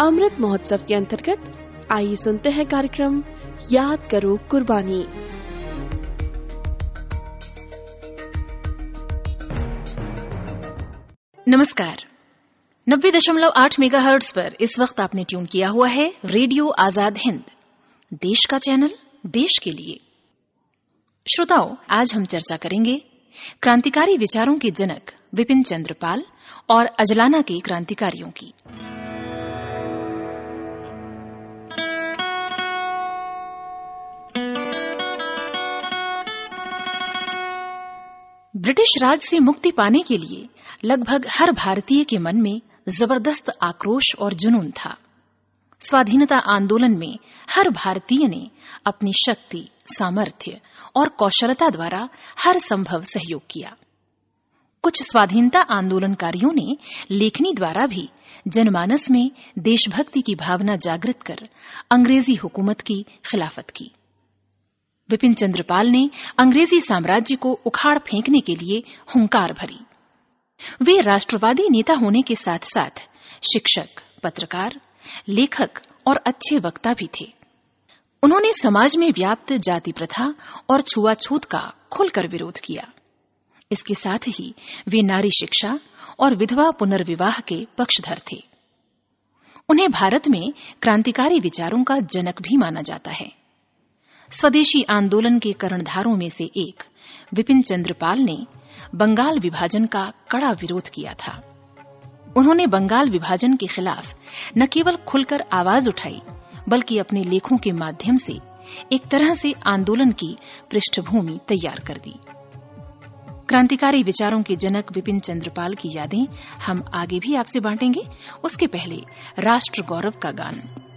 अमृत महोत्सव के अंतर्गत आइए सुनते हैं कार्यक्रम याद करो कुर्बानी। नमस्कार। नब्बे दशमलव आठ मेगा हर्ट्स पर इस वक्त आपने ट्यून किया हुआ है रेडियो आज़ाद हिंद। देश का चैनल, देश के लिए। श्रोताओं, आज हम चर्चा करेंगे क्रांतिकारी विचारों के जनक विपिन चंद्र पाल और अजलाना के क्रांतिकारियों की। ब्रिटिश राज से मुक्ति पाने के लिए लगभग हर भारतीय के मन में ज़बरदस्त आक्रोश और जुनून था। स्वाधीनता आंदोलन में हर भारतीय ने अपनी शक्ति, सामर्थ्य और कौशलता द्वारा हर संभव सहयोग किया। कुछ स्वाधीनता आंदोलनकारियों ने लेखनी द्वारा भी जनमानस में देशभक्ति की भावना जागृत कर अंग्रेज़ी हुकूमत की खिलाफत की। विपिन चंद्रपाल ने अंग्रेज़ी साम्राज्य को उखाड़ फेंकने के लिए हुंकार भरी। वे राष्ट्रवादी नेता होने के साथ साथ शिक्षक, पत्रकार लेखक और अच्छे वक्ता भी थे। उन्होंने समाज में व्याप्त जाति प्रथा और छुआछूत का खुलकर विरोध किया। इसके साथ ही वे नारी शिक्षा और विधवा पुनर्विवाह के पक्षधर थे। उन्हें भारत में क्रांतिकारी विचारों का जनक भी माना जाता है। स्वदेशी आंदोलन के कर्णधारों में से एक विपिन चंद्रपाल ने बंगाल विभाजन का कड़ा विरोध किया था। उन्होंने बंगाल विभाजन के खिलाफ न केवल खुलकर आवाज़ उठाई, बल्कि अपने लेखों के माध्यम से एक तरह से आंदोलन की पृष्ठभूमि तैयार कर दी। क्रांतिकारी विचारों के जनक विपिन चंद्रपाल की यादें हम आगे भी आपसे बांटेंगे। उसके पहले राष्ट्र गौरव का गान।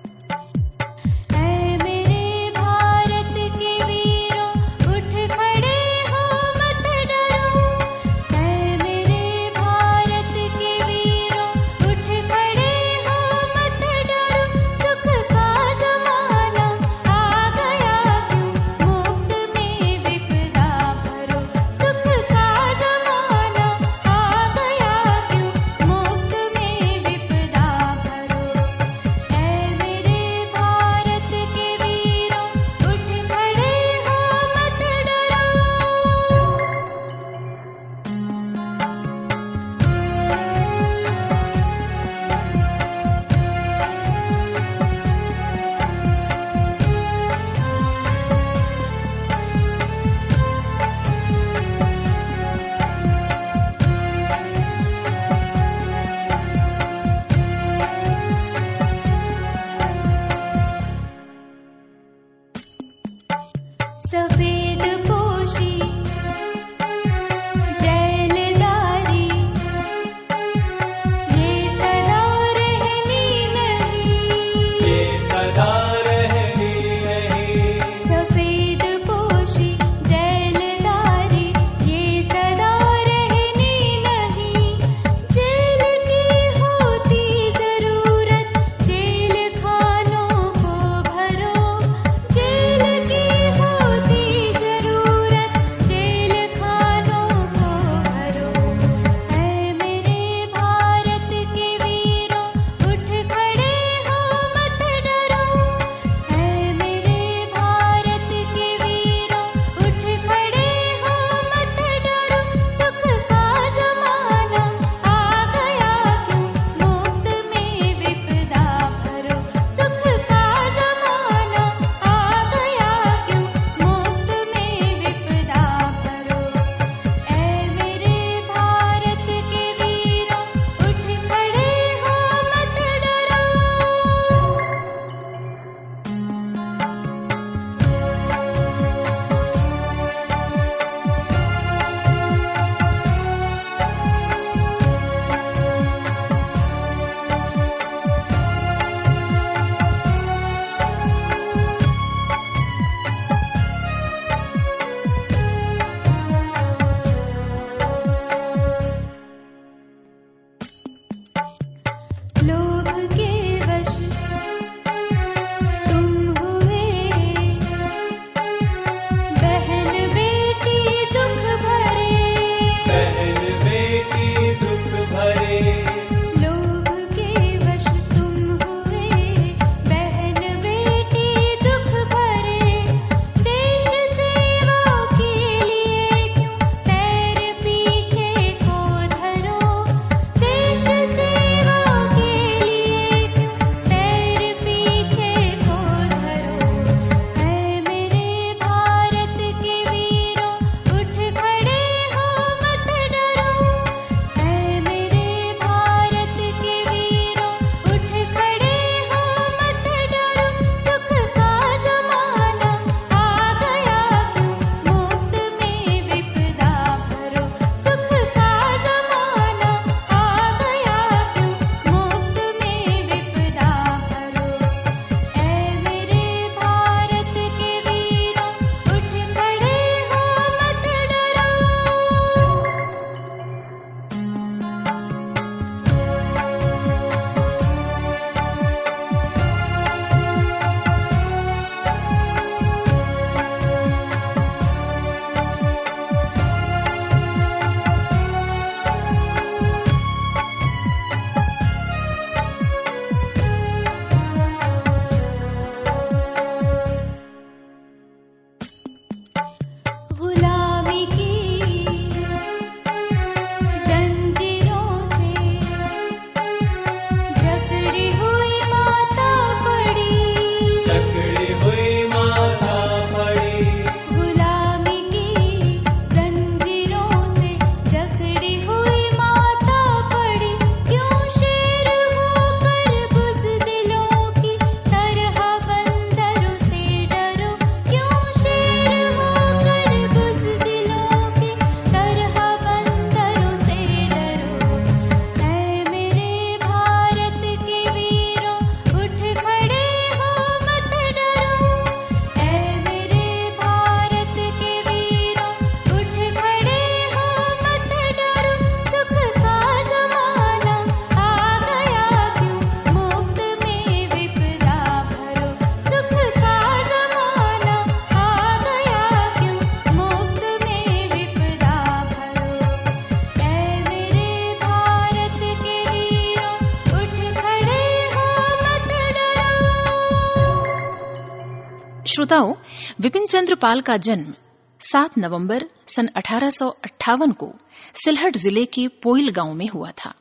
श्रोताओं, विपिन चंद्र पाल का जन्म 7 नवंबर सन अठारह सौ अट्ठावन को सिलहट ज़िले के पोइल गाँव में हुआ था।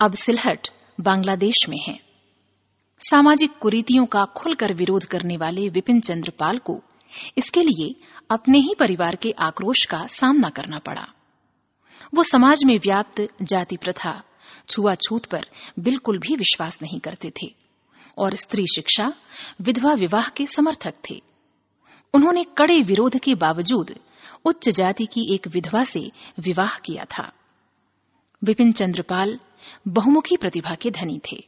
अब सिलहट बांग्लादेश में है। सामाजिक कुरीतियों का खुलकर विरोध करने वाले विपिन चंद्र पाल को इसके लिए अपने ही परिवार के आक्रोश का सामना करना पड़ा। वो समाज में व्याप्त जाति प्रथा छुआछूत पर बिल्कुल भी विश्वास नहीं करते थे। और स्त्री शिक्षा विधवा विवाह के समर्थक थे। उन्होंने कड़े विरोध के बावजूद उच्च जाति की एक विधवा से विवाह किया था। विपिन चंद्रपाल बहुमुखी प्रतिभा के धनी थे।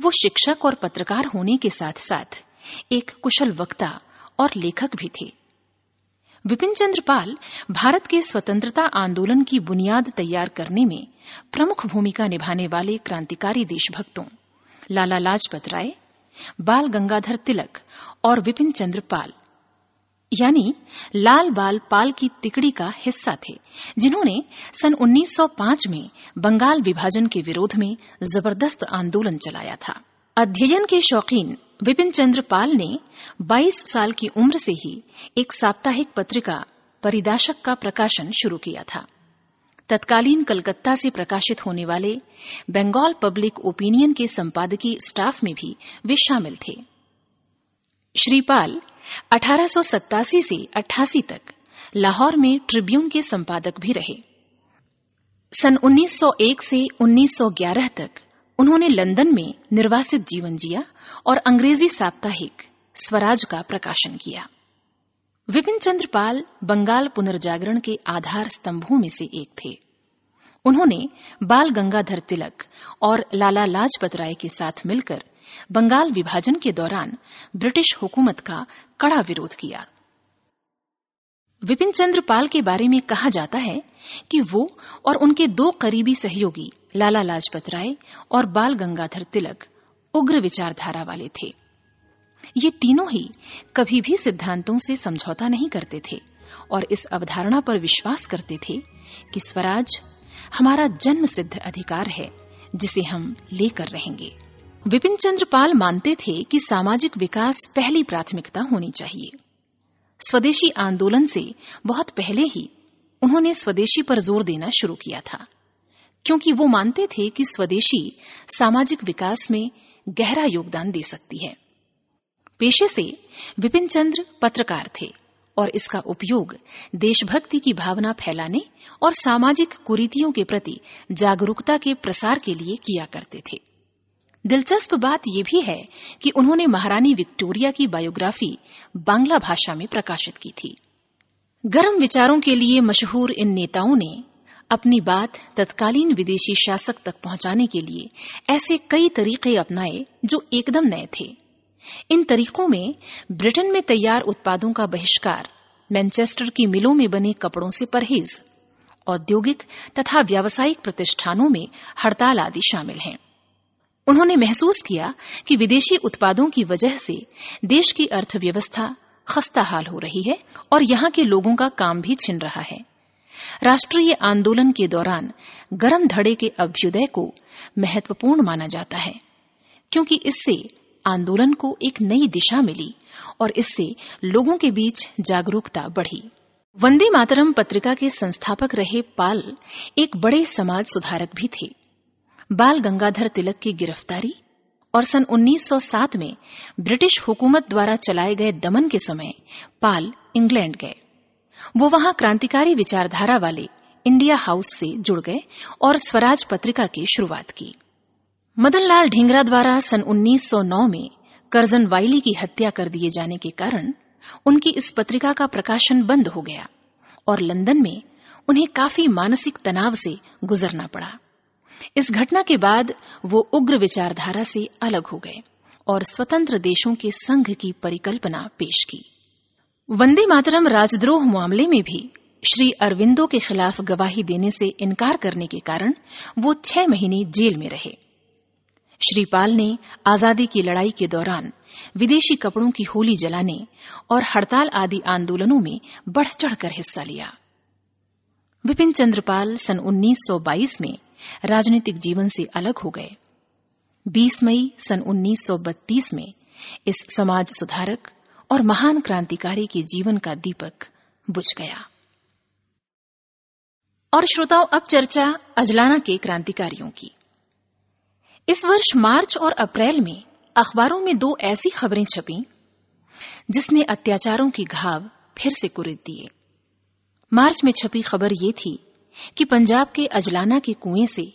वो शिक्षक और पत्रकार होने के साथ साथ एक कुशल वक्ता और लेखक भी थे। विपिन चंद्रपाल भारत के स्वतंत्रता आंदोलन की बुनियाद तैयार करने में प्रमुख भूमिका निभाने वाले क्रांतिकारी देशभक्तों लाला लाजपत राय, बाल गंगाधर तिलक और विपिन चंद्र पाल। यानी लाल बाल पाल की तिकड़ी का हिस्सा थे, जिन्होंने सन 1905 में बंगाल विभाजन के विरोध में ज़बरदस्त आंदोलन चलाया था। अध्ययन के शौकीन विपिन चंद्र पाल ने 22 साल की उम्र से ही एक साप्ताहिक पत्रिका परिदाशक का प्रकाशन शुरू किया था। तत्कालीन कलकत्ता से प्रकाशित होने वाले बंगाल पब्लिक ओपिनियन के संपादकीय स्टाफ में भी वे शामिल थे। श्रीपाल, अठारह सौ सत्तासी से 88 तक लाहौर में ट्रिब्यून के संपादक भी रहे। सन 1901 से 1911 तक उन्होंने लंदन में निर्वासित जीवन जिया और अंग्रेज़ी साप्ताहिक स्वराज का प्रकाशन किया। विपिन चंद्र पाल बंगाल पुनर्जागरण के आधार स्तंभों में से एक थे। उन्होंने बाल गंगाधर तिलक और लाला लाजपत राय के साथ मिलकर बंगाल विभाजन के दौरान ब्रिटिश हुकूमत का कड़ा विरोध किया। विपिन चंद्र पाल के बारे में कहा जाता है कि वो और उनके दो करीबी सहयोगी लाला लाजपत राय और बाल गंगाधर तिलक उग्र विचारधारा वाले थे। ये तीनों ही कभी भी सिद्धांतों से समझौता नहीं करते थे और इस अवधारणा पर विश्वास करते थे कि स्वराज हमारा जन्म सिद्ध अधिकार है, जिसे हम लेकर रहेंगे। विपिन चंद्र पाल मानते थे कि सामाजिक विकास पहली प्राथमिकता होनी चाहिए। स्वदेशी आंदोलन से बहुत पहले ही उन्होंने स्वदेशी पर ज़ोर देना शुरू किया था, क्योंकि वो मानते थे कि स्वदेशी सामाजिक विकास में गहरा योगदान दे सकती है। पेशे से विपिन चंद्र पत्रकार थे और इसका उपयोग देशभक्ति की भावना फैलाने और सामाजिक कुरीतियों के प्रति जागरूकता के प्रसार के लिए किया करते थे। दिलचस्प बात यह भी है कि उन्होंने महारानी विक्टोरिया की बायोग्राफी बांग्ला भाषा में प्रकाशित की थी। गर्म विचारों के लिए मशहूर इन नेताओं ने अपनी बात तत्कालीन विदेशी शासक तक पहुँचाने के लिए ऐसे कई तरीके अपनाए जो एकदम नए थे। इन तरीकों में ब्रिटेन में तैयार उत्पादों का बहिष्कार, मैनचेस्टर की मिलों में बने कपड़ों से परहेज, औद्योगिक तथा व्यावसायिक प्रतिष्ठानों में हड़ताल आदि शामिल हैं। उन्होंने महसूस किया कि विदेशी उत्पादों की वजह से देश की अर्थव्यवस्था खस्ता हाल हो रही है और यहाँ के लोगों का काम भी छिन रहा है। राष्ट्रीय आंदोलन के दौरान गर्म धड़े के अभ्युदय को महत्वपूर्ण माना जाता है, क्योंकि इससे आंदोलन को एक नई दिशा मिली और इससे लोगों के बीच जागरूकता बढ़ी। वंदे मातरम पत्रिका के संस्थापक रहे पाल एक बड़े समाज सुधारक भी थे। बाल गंगाधर तिलक की गिरफ्तारी और सन 1907 में ब्रिटिश हुकूमत द्वारा चलाए गए दमन के समय पाल इंग्लैंड गए। वो वहाँ क्रांतिकारी विचारधारा वाले इंडिया हाउस से जुड़ गए और स्वराज पत्रिका की शुरुआत की। मदनलाल ढींगरा द्वारा सन 1909 में करजन वाइली की हत्या कर दिए जाने के कारण उनकी इस पत्रिका का प्रकाशन बंद हो गया और लंदन में उन्हें काफ़ी मानसिक तनाव से गुजरना पड़ा। इस घटना के बाद वो उग्र विचारधारा से अलग हो गए और स्वतंत्र देशों के संघ की परिकल्पना पेश की। वंदे मातरम राजद्रोह मामले में भी श्री अरविंदो के खिलाफ गवाही देने से इनकार करने के कारण वो छह महीने जेल में रहे। श्री पाल ने आज़ादी की लड़ाई के दौरान विदेशी कपड़ों की होली जलाने और हड़ताल आदि आंदोलनों में बढ़ चढ़कर हिस्सा लिया। विपिन चंद्रपाल सन 1922 में राजनीतिक जीवन से अलग हो गए। 20 मई सन 1932 में इस समाज सुधारक और महान क्रांतिकारी के जीवन का दीपक बुझ गया। और श्रोताओं, अब चर्चा अजलाना के क्रांतिकारियों की। इस वर्ष मार्च और अप्रैल में अखबारों में दो ऐसी खबरें छपी, जिसने अत्याचारों की घाव फिर से कुरिद दिए। मार्च में छपी खबर ये थी कि पंजाब के अजलाना के कुएँ से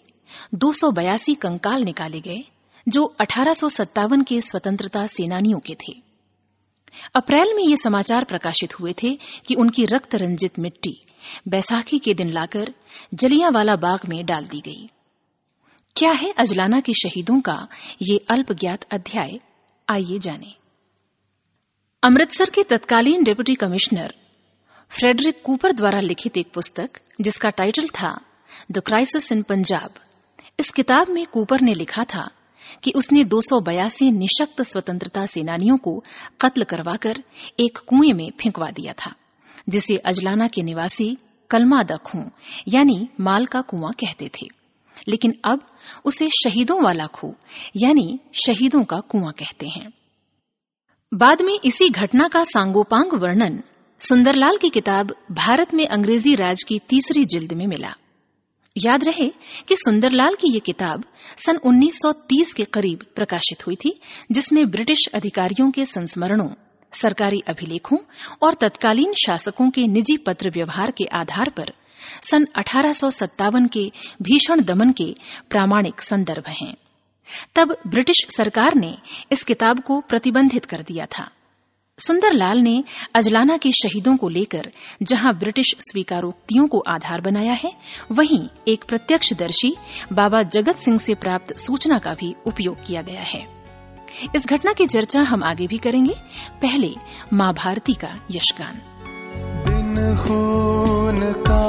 दो सौ बयासी कंकाल निकाले गए, जो अठारह सौ सत्तावन के स्वतंत्रता सेनानियों के थे। अप्रैल में ये समाचार प्रकाशित हुए थे कि उनकी रक्त रंजित मिट्टी बैसाखी के दिन लाकर जलियांवाला बाग में डाल दी गई। क्या है अजलाना के शहीदों का ये अल्पज्ञात अध्याय? आइए जाने। अमृतसर के तत्कालीन डिप्टी कमिश्नर फ्रेडरिक कूपर द्वारा लिखित एक पुस्तक, जिसका टाइटल था, द क्राइसिस इन पंजाब इस किताब में कूपर ने लिखा था कि उसने दो निशक्त स्वतंत्रता सेनानियों को कत्ल करवाकर एक कुएँ में फेंकवा दिया था, जिसे अजलाना के निवासी कलमा दखू यानी माल का कुआँ कहते थे। लेकिन अब उसे शहीदों वाला खू, यानी शहीदों का कुआँ कहते हैं। बाद में इसी घटना का सांगोपांग वर्णन सुंदरलाल की किताब भारत में अंग्रेज़ी राज की तीसरी जिल्द में मिला। याद रहे कि सुंदरलाल की ये किताब सन 1930 के करीब प्रकाशित हुई थी, जिसमें ब्रिटिश अधिकारियों के संस्मरणों, सरकारी अभिलेखों और तत्कालीन शासकों के निजी पत्र व्यवहार के आधार पर सन अठारह सौ सत्तावन के भीषण दमन के प्रामाणिक संदर्भ हैं। तब ब्रिटिश सरकार ने इस किताब को प्रतिबंधित कर दिया था। सुंदरलाल ने अजलाना के शहीदों को लेकर जहाँ ब्रिटिश स्वीकारोक्तियों को आधार बनाया है, वहीं एक प्रत्यक्षदर्शी, बाबा जगत सिंह से प्राप्त सूचना का भी उपयोग किया गया है। इस घटना की चर्चा हम आगे भी करेंगे। पहले माँ भारती का यशगान। खून का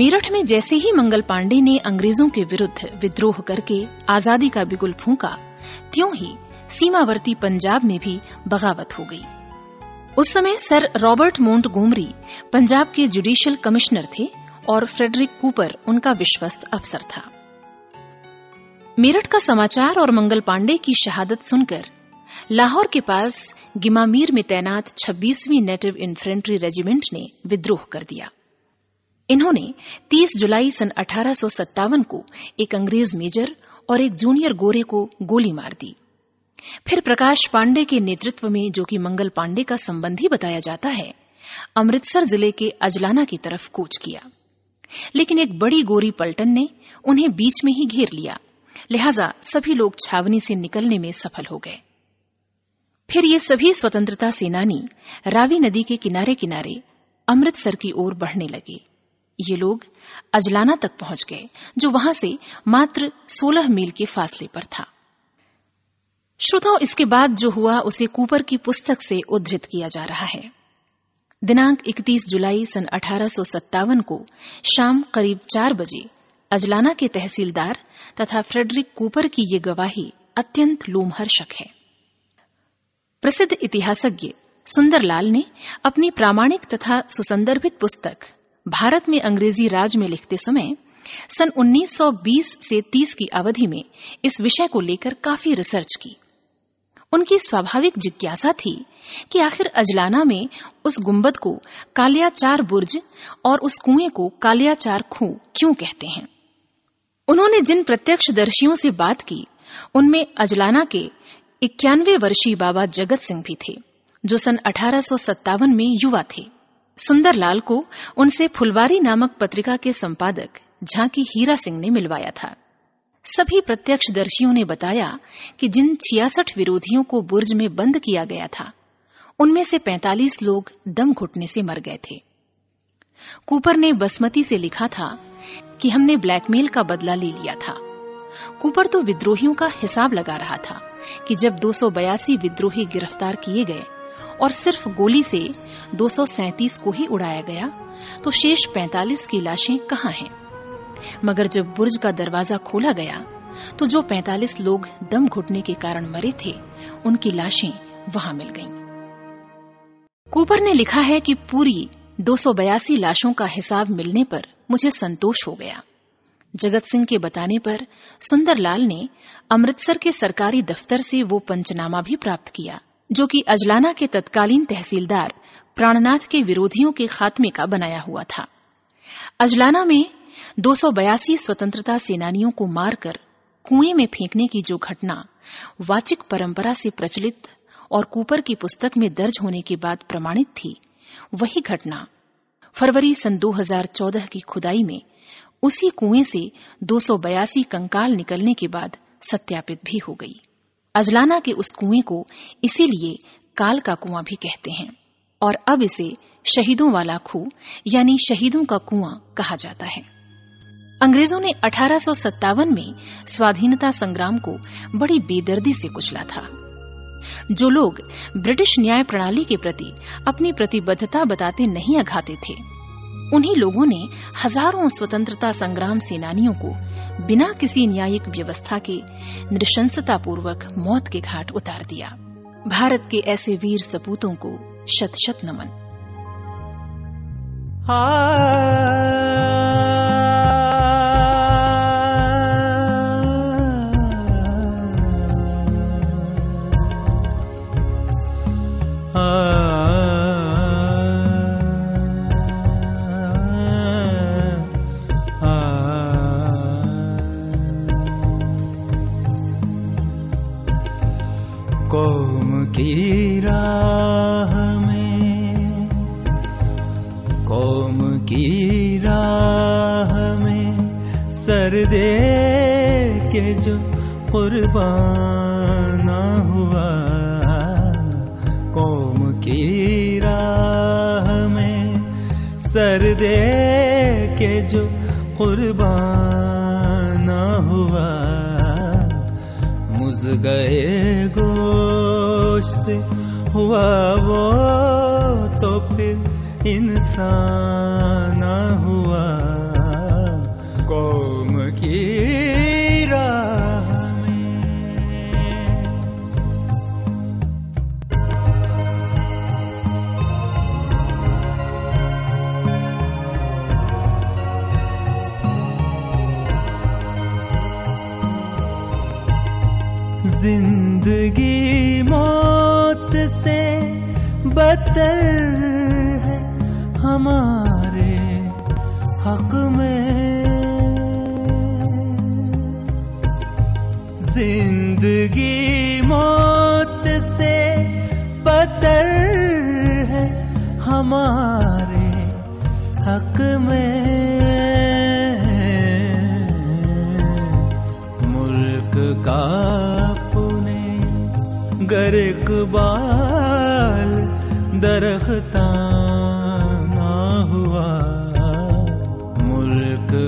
मेरठ में जैसे ही मंगल पांडे ने अंग्रेज़ों के विरुद्ध विद्रोह करके आज़ादी का बिगुल फूंका, त्यों ही सीमावर्ती पंजाब में भी बगावत हो गई। उस समय sir Robert Montgomery Punjab के जुडिशियल कमिश्नर थे और फ्रेडरिक कूपर उनका विश्वस्त अफसर था। मेरठ का समाचार और मंगल पांडे की शहादत सुनकर लाहौर के पास गिमामीर में तैनात 26वीं नेटिव इन्फेंट्री रेजिमेंट ने विद्रोह कर दिया। इन्होंने 30 जुलाई सन अठारह सौ सत्तावन को एक अंग्रेज़ मेजर और एक जूनियर गोरे को गोली मार दी। फिर प्रकाश पांडे के नेतृत्व में जो कि मंगल पांडे का संबंधी बताया जाता है, अमृतसर ज़िले के अजलाना की तरफ़ कूच किया। लेकिन एक बड़ी गोरी पलटन ने उन्हें बीच में ही घेर लिया। लिहाजा सभी लोग छावनी से निकलने में सफल हो गए। फिर ये सभी स्वतंत्रता सेनानी रावी नदी के किनारे किनारे अमृतसर की ओर बढ़ने लगे। ये लोग अजलाना तक पहुँच गए, जो वहाँ से मात्र 16 मील के फासले पर था। श्रोताओं, इसके बाद जो हुआ, उसे कूपर की पुस्तक से उद्धृत किया जा रहा है। दिनांक 31 जुलाई सन अठारह सौ सत्तावन को शाम करीब चार बजे अजलाना के तहसीलदार तथा फ्रेडरिक कूपर की ये गवाही अत्यंत लोमहर्षक है। प्रसिद्ध इतिहासज्ञ सुंदरलाल ने अपनी प्रामाणिक तथा सुसंदर्भित पुस्तक भारत में अंग्रेज़ी राज में लिखते समय सन 1920 से 30 की अवधि में इस विषय को लेकर काफ़ी रिसर्च की। उनकी स्वाभाविक जिज्ञासा थी कि आखिर अजलाना में उस गुंबद को कालियाचार बुर्ज और उस कुएँ को कालियाचार खू क्यों कहते हैं? उन्होंने जिन प्रत्यक्षदर्शियों से बात की, उनमें अजलाना के इक्यानवे वर्षीय बाबा जगत सिंह भी थे, जो सन अठारह सौ सत्तावन में युवा थे। सुंदरलाल को उनसे फुलवारी नामक पत्रिका के संपादक झांकी हीरा सिंह ने मिलवाया था। सभी प्रत्यक्षदर्शियों ने बताया कि जिन छियासठ विरोधियों को बुर्ज में बंद किया गया था, उनमें से 45 लोग दम घुटने से मर गए थे। कूपर ने बसमती से लिखा था कि हमने ब्लैकमेल का बदला ले लिया था। कूपर तो विद्रोहियों का हिसाब लगा रहा था कि जब दो सौ बयासी विद्रोही गिरफ़्तार किए गए और सिर्फ़ गोली से दो को ही उड़ाया गया तो शेष 45 की लाशें कहाँ हैं? मगर जब बुर्ज का दरवाज़ा खोला गया तो जो 45 लोग दम घुटने के कारण मरे थे, उनकी लाशें वहाँ मिल गईं। कूपर ने लिखा है कि पूरी दो सौ बयासी लाशों का हिसाब मिलने पर मुझे संतोष हो गया जगत सिंह के बताने पर सुंदरलाल ने अमृतसर के सरकारी दफ्तर से वो पंचनामा भी प्राप्त किया जो कि अजलाना के तत्कालीन तहसीलदार प्राणनाथ के विरोधियों के खात्मे का बनाया हुआ था। अजलाना में दो सौ बयासी स्वतंत्रता सेनानियों को मारकर कुएँ में फेंकने की जो घटना वाचिक परंपरा से प्रचलित और कूपर की पुस्तक में दर्ज होने के बाद प्रमाणित थी, वही घटना फरवरी सन 2014 की खुदाई में उसी कुएँ से दो सौ बयासी कंकाल निकलने के बाद सत्यापित भी हो गई। अजलाना के उस कुएँ को इसीलिए काल का कुआँ भी कहते हैं और अब इसे शहीदों वाला खू यानी शहीदों का कुआँ कहा जाता है। अंग्रेज़ों ने अठारह सौ सत्तावन में स्वाधीनता संग्राम को बड़ी बेदर्दी से कुचला था। जो लोग ब्रिटिश न्याय प्रणाली के प्रति अपनी प्रतिबद्धता बताते नहीं अघाते थे उन्हीं लोगों ने हज़ारों स्वतंत्रता संग्राम सेनानियों को बिना किसी न्यायिक व्यवस्था के नृशंसतापूर्वक मौत के घाट उतार दिया। भारत के ऐसे वीर सपूतों को शत शत नमन। कुर्बाना फिर इंसान हुआ। कौम की ज़िंदगी मौत से है हमारे हक में। ज़िंदगी मौत से बदतर है हमारे हक में। मुल्क का पुने गर इकबाल दरख्ता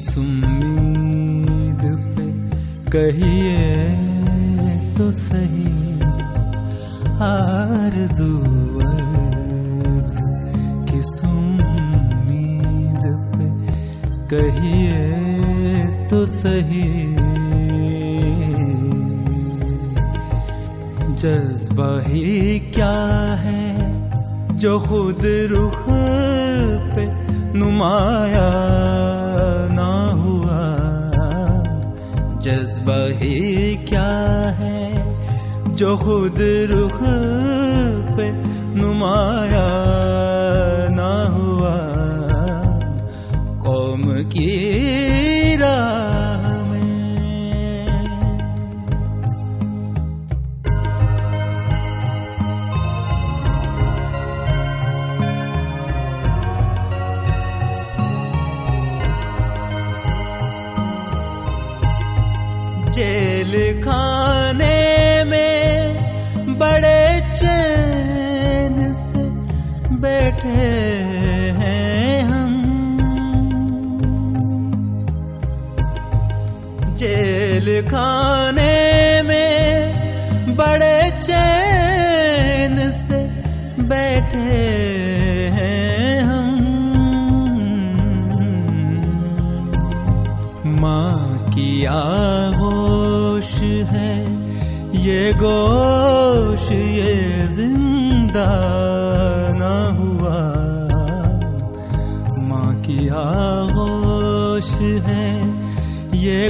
किस उम्मीद पे कहिए तो सही। अर्ज़ किस उम्मीद पे कहिए तो सही। जज्बा ही क्या है जो खुद रुख पे नुमाया ना हुआ। जज्बा ही क्या है जो खुद रुख पे नुमाया ना हुआ? कौम की बैठे हैं हम। जेल खाने में बड़े चैन से बैठे हैं हम। माँ की आगोश है, ये गोश, ये ज़िंदा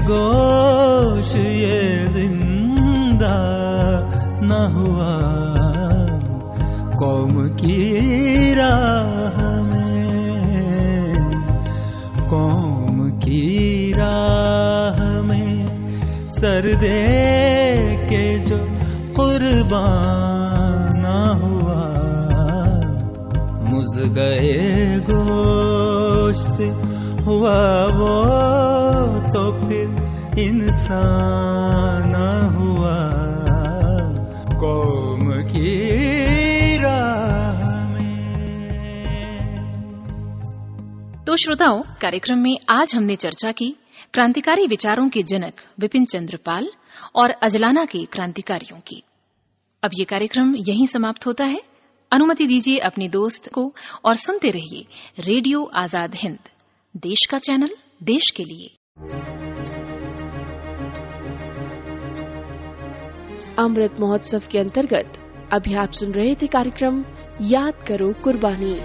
गोश ये ज़िंदा न हुआ। कौम की राह में, कौम की राह में सर दे के जो कुर्बान ना हुआ। मुझ गए गोश्त हुआ वो तो फिर इंसान हुआ। कौम की तो श्रोताओं, कार्यक्रम में आज हमने चर्चा की क्रांतिकारी विचारों के जनक विपिन चंद्र पाल और अजलाना के क्रांतिकारियों की। अब ये कार्यक्रम यहीं समाप्त होता है। अनुमति दीजिए अपने दोस्त को और सुनते रहिए रेडियो आज़ाद हिंद, देश का चैनल, देश के लिए। अमृत महोत्सव के अंतर्गत अभी आप सुन रहे थे कार्यक्रम याद करो कुर्बानी।